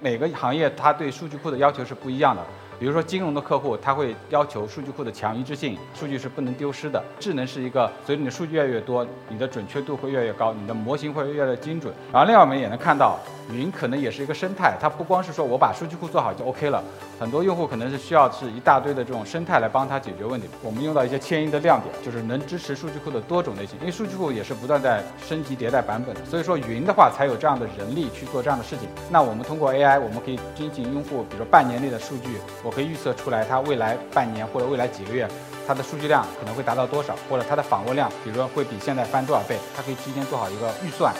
每个行业它对数据库的要求是不一样的。比如说金融的客户，他会要求数据库的强一致性，数据是不能丢失的。智能是一个，随着你的数据越来越多，你的准确度会越来越高，你的模型会越来越精准。然后另外我们也能看到，云可能也是一个生态，它不光是说我把数据库做好就 OK 了，很多用户可能是需要是一大堆的这种生态来帮他解决问题。我们用到一些迁移的亮点，就是能支持数据库的多种类型，因为数据库也是不断在升级迭代版本的，所以说云的话才有这样的人力去做这样的事情。那我们通过 AI，我们可以进行用户，比如说半年内的数据，我可以预测出来。它未来半年或者未来几个月，它的数据量可能会达到多少，或者它的访问量，比如说会比现在翻多少倍，它可以提前做好一个预算。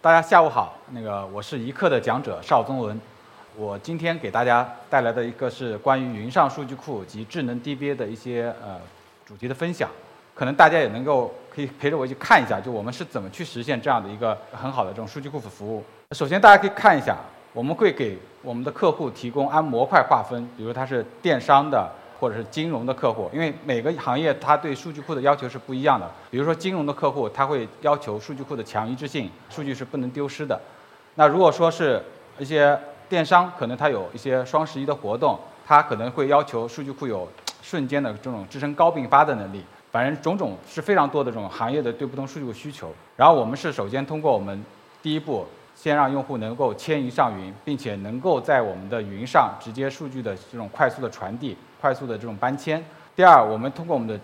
大家下午好，那个我是一课的讲者邵宗文，我今天给大家带来的一个是关于云上数据库及智能 DBA 的一些呃主题的分享，可能大家也能够可以陪着我一起看一下，就我们是怎么去实现这样的一个很好的这种数据库服务。首先大家可以看一下，我们会给我们的客户提供按模块划分，比如它是电商的。或者是金融的客户，因为每个行业它对数据库的要求是不一样的。比如说金融的客户，他会要求数据库的强一致性，数据是不能丢失的。那如果说是一些电商，可能它有一些双十一的活动，它可能会要求数据库有瞬间的这种支撑高并发的能力。反正种种是非常多的这种行业的对不同数据库需求。然后我们是首先通过我们第一步。先让用户能够迁移上云，并且能够在我们的云上直接数据的这种快速的传递、快速的这种搬迁。第二，我们通过我们的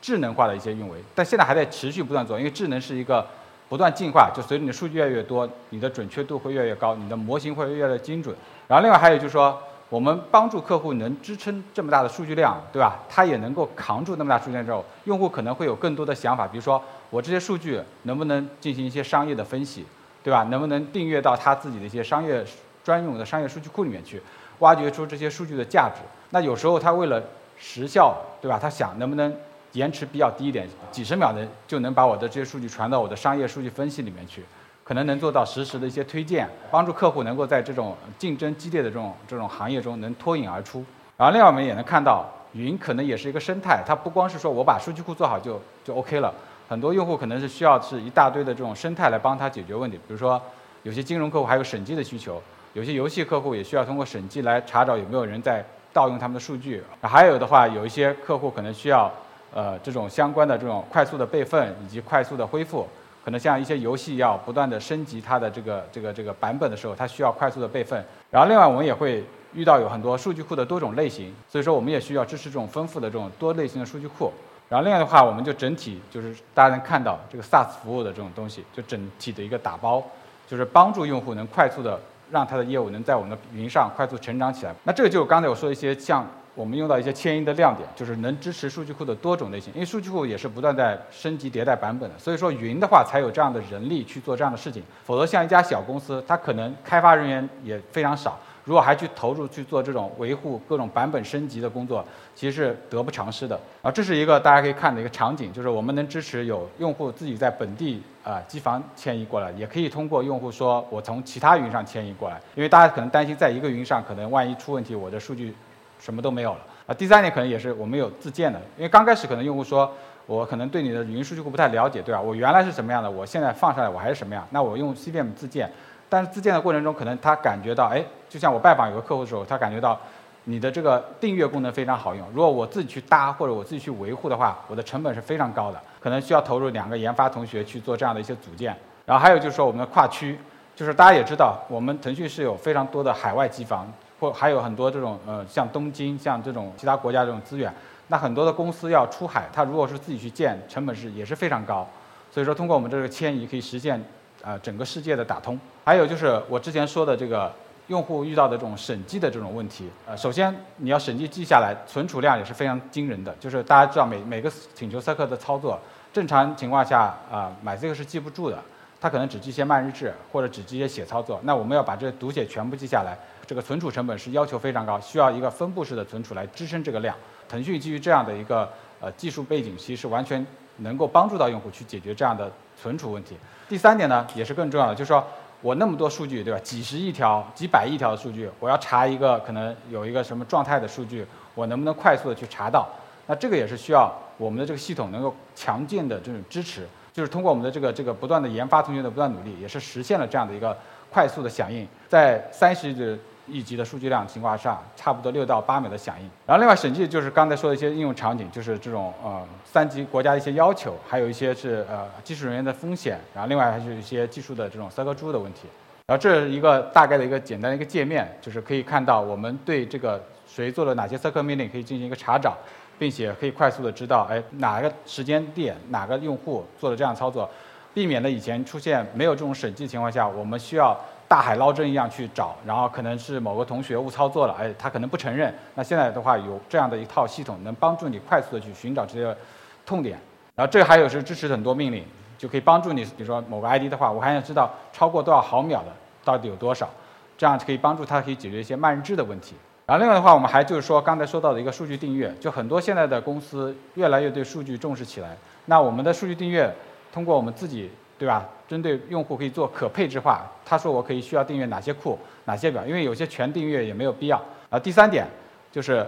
智能化的一些运维，但现在还在持续不断做，因为智能是一个不断进化，就随着你的数据越来越多，你的准确度会越来越高，你的模型会越来越精准。然后另外还有就是说，我们帮助客户能支撑这么大的数据量，对吧？他也能够扛住那么大数据量之后，用户可能会有更多的想法，比如说我这些数据能不能进行一些商业的分析？对吧？能不能订阅到他自己的一些商业专用的商业数据库里面去，挖掘出这些数据的价值？那有时候他为了时效，对吧？他想能不能延迟比较低一点，几十秒的就能把我的这些数据传到我的商业数据分析里面去，可能能做到实时的一些推荐，帮助客户能够在这种竞争激烈的这种这种行业中能脱颖而出。然后另外我们也能看到，云可能也是一个生态，它不光是说我把数据库做好就就 OK 了。很多用户可能是需要是一大堆的这种生态来帮他解决问题，比如说有些金融客户还有审计的需求，有些游戏客户也需要通过审计来查找有没有人在盗用他们的数据，还有的话有一些客户可能需要呃这种相关的这种快速的备份以及快速的恢复，可能像一些游戏要不断的升级它的这个这个这个版本的时候，它需要快速的备份。然后另外我们也会遇到有很多数据库的多种类型，所以说我们也需要支持这种丰富的这种多类型的数据库。然后另外的话，我们就整体就是大家能看到这个 SaaS 服务的这种东西，就整体的一个打包，就是帮助用户能快速的让他的业务能在我们的云上快速成长起来。那这个就刚才我说一些像我们用到一些迁移的亮点，就是能支持数据库的多种类型，因为数据库也是不断在升级迭代版本的，所以说云的话才有这样的人力去做这样的事情，否则像一家小公司，它可能开发人员也非常少。如果还去投入去做这种维护各种版本升级的工作，其实是得不偿失的。啊，这是一个大家可以看的一个场景，就是我们能支持有用户自己在本地啊机房迁移过来，也可以通过用户说我从其他云上迁移过来，因为大家可能担心在一个云上可能万一出问题，我的数据什么都没有了。啊，第三点可能也是我们有自建的，因为刚开始可能用户说我可能对你的云数据库不太了解，对吧？我原来是什么样的，我现在放上来我还是什么样，那我用 CVM 自建。但是自建的过程中，可能他感觉到，哎，就像我拜访有个客户的时候，他感觉到你的这个订阅功能非常好用。如果我自己去搭或者我自己去维护的话，我的成本是非常高的，可能需要投入两个研发同学去做这样的一些组件。然后还有就是说我们的跨区，就是大家也知道，我们腾讯是有非常多的海外机房，或还有很多这种呃像东京像这种其他国家这种资源。那很多的公司要出海，它如果是自己去建，成本是也是非常高。所以说通过我们这个迁移可以实现。呃，整个世界的打通，还有就是我之前说的这个用户遇到的这种审计的这种问题。呃，首先你要审计记下来，存储量也是非常惊人的。就是大家知道每每个请求 c 克的操作，正常情况下啊，买这个是记不住的。它可能只记一些慢日志或者只记一些写操作。那我们要把这读写全部记下来，这个存储成本是要求非常高，需要一个分布式的存储来支撑这个量。腾讯基于这样的一个呃技术背景，其实完全能够帮助到用户去解决这样的存储问题。第三点呢，也是更重要的，就是说我那么多数据，对吧？几十亿条、几百亿条的数据，我要查一个可能有一个什么状态的数据，我能不能快速的去查到？那这个也是需要我们的这个系统能够强劲的这种支持。就是通过我们的这个这个不断的研发，同学的不断努力，也是实现了这样的一个快速的响应，在三十亿一级的数据量情况下，差不多六到八秒的响应。然后另外审计就是刚才说的一些应用场景，就是这种呃三级国家的一些要求，还有一些是呃技术人员的风险，然后另外还是一些技术的这种三个猪的问题。然后这是一个大概的一个简单的一个界面，就是可以看到我们对这个谁做了哪些 SQL 命令可以进行一个查找。并且可以快速的知道，哎，哪个时间点哪个用户做了这样操作，避免了以前出现没有这种审计情况下，我们需要大海捞针一样去找，然后可能是某个同学误操作了，哎，他可能不承认。那现在的话有这样的一套系统，能帮助你快速的去寻找这些痛点。然后这还有是支持很多命令，就可以帮助你，比如说某个 ID 的话，我还想知道超过多少毫秒的到底有多少，这样可以帮助他可以解决一些慢日志的问题。然后另外的话，我们还就是说刚才说到的一个数据订阅，就很多现在的公司越来越对数据重视起来。那我们的数据订阅，通过我们自己，对吧？针对用户可以做可配置化。他说我可以需要订阅哪些库、哪些表，因为有些全订阅也没有必要。啊第三点就是，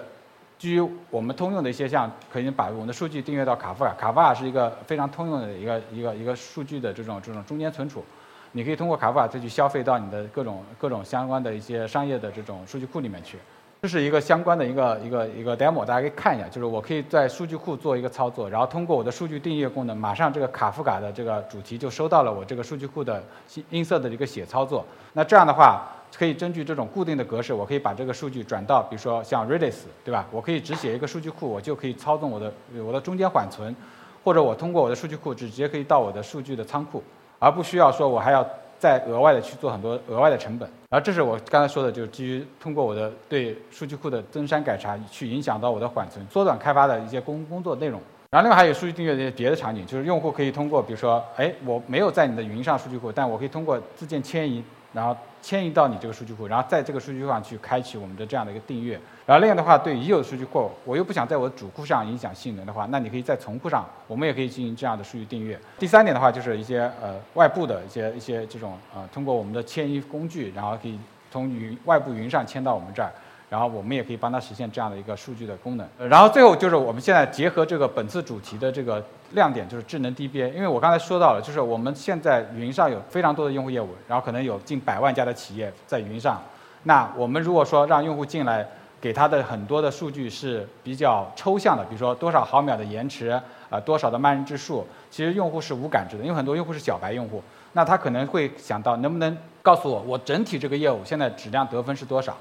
基于我们通用的一些像，可以把我们的数据订阅到卡夫卡。卡夫卡是一个非常通用的一个一个一个数据的这种这种中间存储。你可以通过卡夫卡再去消费到你的各种各种相关的一些商业的这种数据库里面去。这是一个相关的一个一个一个 demo，大家可以看一下。就是我可以在数据库做一个操作，然后通过我的数据订阅功能，马上这个卡夫卡的这个主题就收到了我这个数据库的音色的一个写操作。那这样的话，可以根据这种固定的格式，我可以把这个数据转到，比如说像 Redis，对吧？我可以只写一个数据库，我就可以操纵我的我的中间缓存，或者我通过我的数据库直接可以到我的数据的仓库，而不需要说我还要。再额外的去做很多额外的成本，然后这是我刚才说的，就是基于通过我的对数据库的增删改查，去影响到我的缓存，缩短开发的一些工工作内容。然后另外还有数据订阅的一些别的场景，就是用户可以通过，比如说，哎，我没有在你的云上数据库，但我可以通过自建迁移。然后迁移到你这个数据库，然后在这个数据库上去开启我们的这样的一个订阅。然后另外的话，对已有的数据库，我又不想在我的主库上影响性能的话，那你可以在从库上，我们也可以进行这样的数据订阅。第三点的话，就是一些呃外部的一些一些这种呃通过我们的迁移工具，然后可以从云外部云上迁到我们这儿。然后我们也可以帮它实现这样的一个数据的功能。然后最后就是我们现在结合这个本次主题的这个亮点，就是智能 DBA。因为我刚才说到了，就是我们现在云上有非常多的用户业务，然后可能有近百万家的企业在云上。那我们如果说让用户进来，给他的很多的数据是比较抽象的，比如说多少毫秒的延迟，啊多少的慢日志数，其实用户是无感知的，因为很多用户是小白用户，那他可能会想到能不能告诉我，我整体这个业务现在质量得分是多少？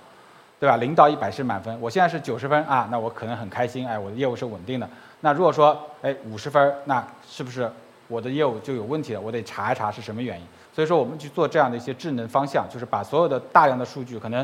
对吧？零到一百是满分，我现在是九十分啊，那我可能很开心，哎，我的业务是稳定的。那如果说，哎，五十分，那是不是我的业务就有问题了？我得查一查是什么原因。所以说，我们去做这样的一些智能方向，就是把所有的大量的数据，可能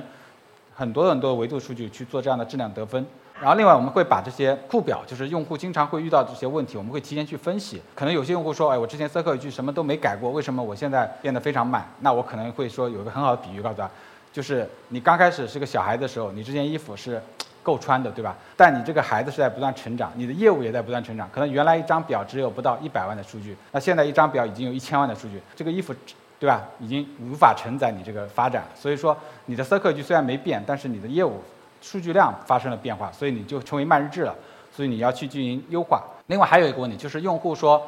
很多很多维度数据去做这样的质量得分。然后另外，我们会把这些库表，就是用户经常会遇到这些问题，我们会提前去分析。可能有些用户说，哎，我之前 circle 语句什么都没改过，为什么我现在变得非常慢？那我可能会说有一个很好的比喻，告诉他。就是你刚开始是个小孩的时候，你这件衣服是够穿的，对吧？但你这个孩子是在不断成长，你的业务也在不断成长。可能原来一张表只有不到一百万的数据，那现在一张表已经有一千万的数据。这个衣服，对吧？已经无法承载你这个发展。所以说，你的 circle 句虽然没变，但是你的业务数据量发生了变化，所以你就成为慢日志了。所以你要去进行优化。另外还有一个问题就是用户说，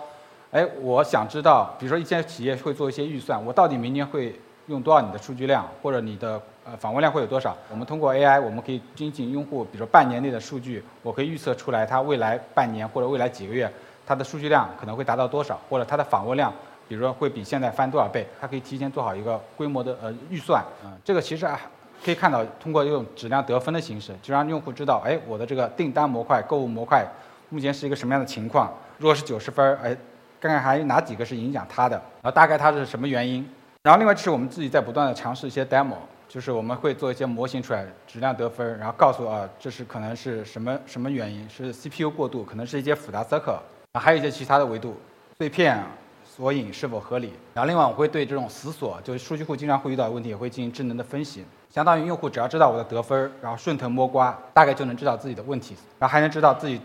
哎，我想知道，比如说一些企业会做一些预算，我到底明年会。用多少你的数据量，或者你的呃访问量会有多少？我们通过 AI，我们可以精进用户，比如说半年内的数据，我可以预测出来他未来半年或者未来几个月，他的数据量可能会达到多少，或者他的访问量，比如说会比现在翻多少倍，它可以提前做好一个规模的呃预算。嗯，这个其实啊可以看到，通过用质量得分的形式，就让用户知道，哎，我的这个订单模块、购物模块目前是一个什么样的情况。如果是九十分，哎，看看还有哪几个是影响它的，然后大概它是什么原因。然后另外就是我们自己在不断的尝试一些 demo，就是我们会做一些模型出来，质量得分，然后告诉啊，这是可能是什么什么原因，是 CPU 过度，可能是一些复杂 circle，还有一些其他的维度，碎片索引是否合理。然后另外我会对这种死锁，就是数据库经常会遇到的问题，也会进行智能的分析。相当于用户只要知道我的得分，然后顺藤摸瓜，大概就能知道自己的问题，然后还能知道自己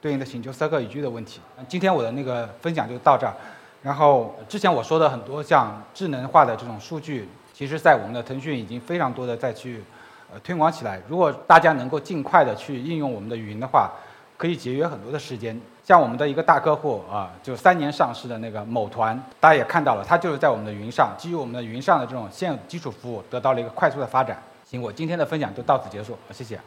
对应的请求 circle 语句的问题。今天我的那个分享就到这儿。然后之前我说的很多像智能化的这种数据，其实在我们的腾讯已经非常多的在去呃推广起来。如果大家能够尽快的去应用我们的云的话，可以节约很多的时间。像我们的一个大客户啊，就三年上市的那个某团，大家也看到了，它就是在我们的云上，基于我们的云上的这种现有基础服务，得到了一个快速的发展。行，我今天的分享就到此结束，谢谢。